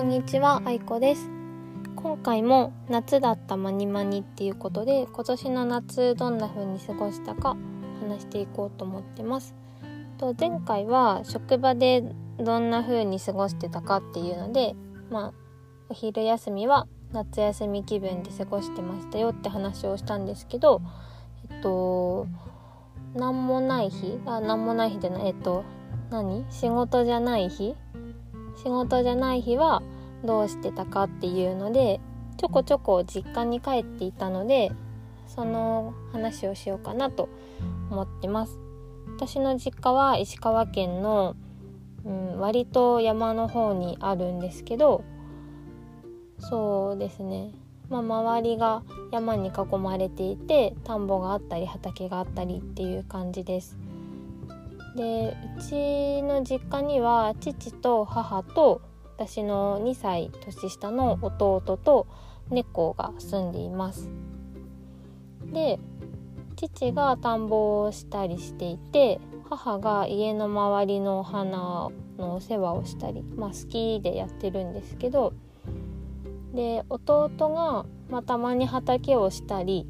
こんにちは、あいこです。今回も夏だったマニマニっていうことで、今年の夏どんな風に過ごしたか話していこうと思ってます。と前回は職場でどんな風に過ごしてたかっていうので、まあお昼休みは夏休み気分で過ごしてましたよって話をしたんですけど、えっと何もない日あ何もない日じゃないえっと何？仕事じゃない日？仕事じゃない日はどうしてたかっていうのでちょこちょこ実家に帰っていたのでその話をしようかなと思ってます私の実家は石川県の、うん、割と山の方にあるんですけどそうですねまあ、周りが山に囲まれていて田んぼがあったり畑があったりっていう感じです。でうちの実家には父と母と私の2歳年下の弟と猫が住んでいます。で父が田んぼをしたりしていて母が家の周りのお花のお世話をしたり、まあ、好きでやってるんですけどで弟が、まあ、たまに畑をしたり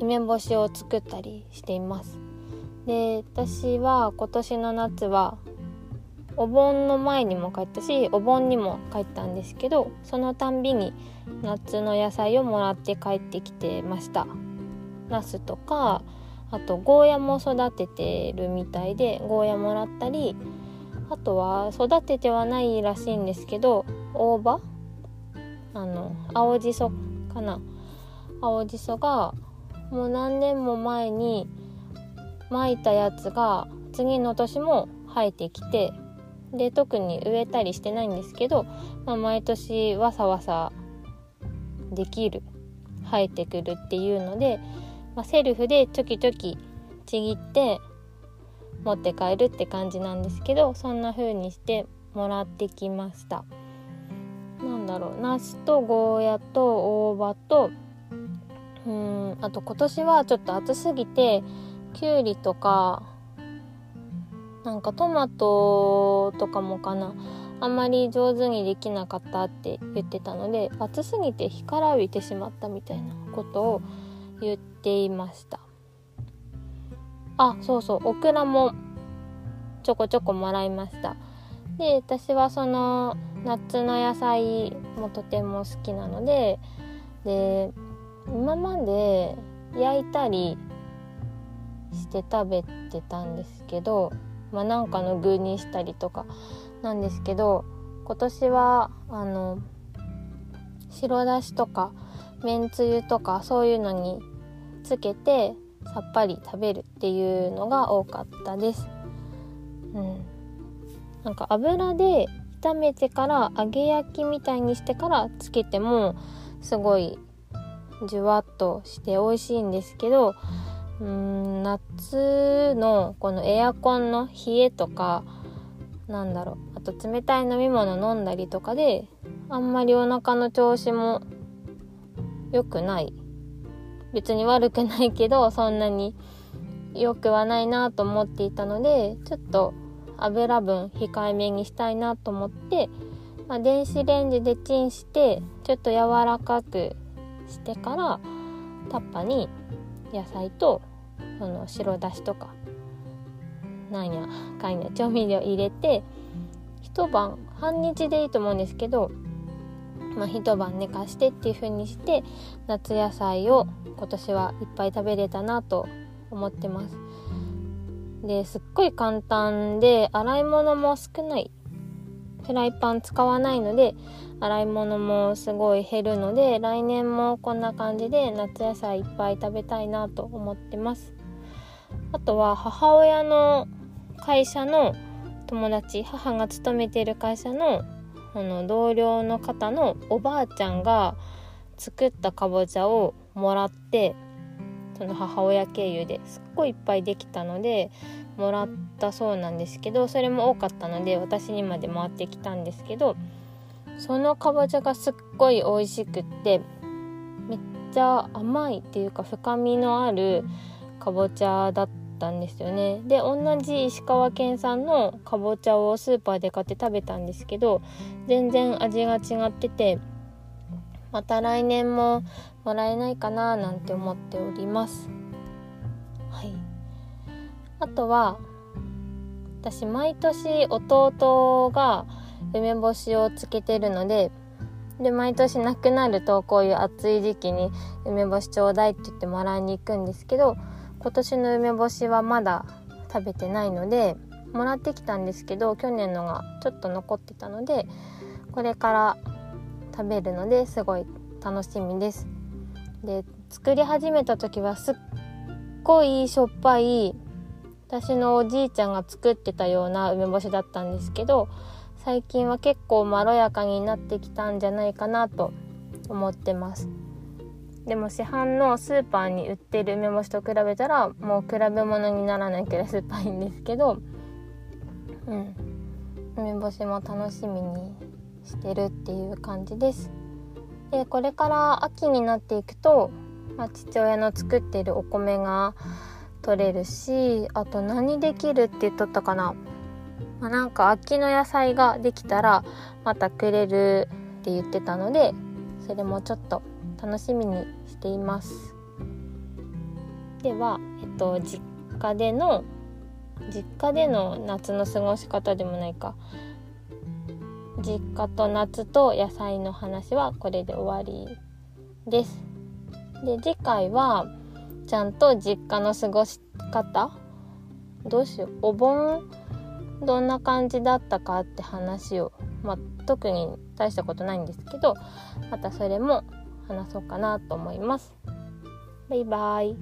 梅干しを作ったりしていますで私は今年の夏はお盆の前にも帰ったしお盆にも帰ったんですけどそのたんびに夏の野菜をもらって帰ってきてました。ナスとかあとゴーヤも育ててるみたいでゴーヤもらったりあとは育ててはないらしいんですけど大葉あの青じそかな。青じそがもう何年も前にまいたやつが次の年も生えてきてで特に植えたりしてないんですけど、まあ、毎年わさわさできる生えてくるっていうので、まあ、セルフでちょきちょきちぎって持って帰るって感じなんですけどそんな風にしてもらってきました。なんだろうナスとゴーヤと大葉とうんあと今年はちょっと暑すぎてきゅうりとかなんかトマトとかもかな。あんまり上手にできなかったって言ってたので暑すぎて干からびてしまったみたいなことを言っていました。あそうそう。オクラもちょこちょこもらいました。で私はその夏の野菜もとても好きなのでで今まで焼いたりして食べてたんですけど、まあ、なんかの具にしたりとかなんですけど今年はあの白だしとかめんつゆとかそういうのにつけてさっぱり食べるっていうのが多かったです。うん、なんか油で炒めてから揚げ焼きみたいにしてからつけてもすごいじゅわっとして美味しいんですけどうん夏のこのエアコンの冷えとかなんだろうあと冷たい飲み物飲んだりとかであんまりお腹の調子も良くない。別に悪くないけどそんなに良くはないなと思っていたのでちょっと油分控えめにしたいなと思って、まあ、電子レンジでチンしてちょっと柔らかくしてからタッパに野菜とその白だしとかなんやかんや調味料入れて一晩半日でいいと思うんですけど、まあ、一晩寝かしてっていう風にして夏野菜を今年はいっぱい食べれたなと思ってます。ですっごい簡単で洗い物も少ないフライパン使わないので洗い物もすごい減るので来年もこんな感じで夏野菜いっぱい食べたいなと思ってます。あとは母親の会社の友達母が勤めてる会社のあの同僚の方のおばあちゃんが作ったかぼちゃをもらってその母親経由ですっごいいっぱいできたのでもらったそうなんですけどそれも多かったので私にまで回ってきたんですけどそのかぼちゃがすっごい美味しくってめっちゃ甘いっていうか深みのあるかぼちゃだったんですよね。で同じ石川県産のかぼちゃをスーパーで買って食べたんですけど全然味が違っててまた来年ももらえないかななんて思っております。あとは私毎年弟が梅干しをつけてるのでで毎年なくなるとこういう暑い時期に梅干しちょうだいって言ってもらいに行くんですけど今年の梅干しはまだ食べてないのでもらってきたんですけど去年のがちょっと残ってたのでこれから食べるのですごい楽しみです。で作り始めた時はすっごいしょっぱい私のおじいちゃんが作ってたような梅干しだったんですけど最近は結構まろやかになってきたんじゃないかなと思ってます。でも市販のスーパーに売ってる梅干しと比べたらもう比べ物にならないくらい酸っぱいんですけどうん。梅干しも楽しみにしてるっていう感じです。でこれから秋になっていくと、まあ、父親の作ってるお米が取れるしあと何できるって言っとったかな。まあ、なんか秋の野菜ができたらまたくれるって言ってたのでそれもちょっと楽しみにしています。では、えっと、実家での実家での夏の過ごし方でもないか。実家と夏と野菜の話はこれで終わりです。で次回はちゃんと実家の過ごし方？どうしよう？お盆どんな感じだったかって話を、まあ、特に大したことないんですけどまたそれも話そうかなと思います。バイバイ。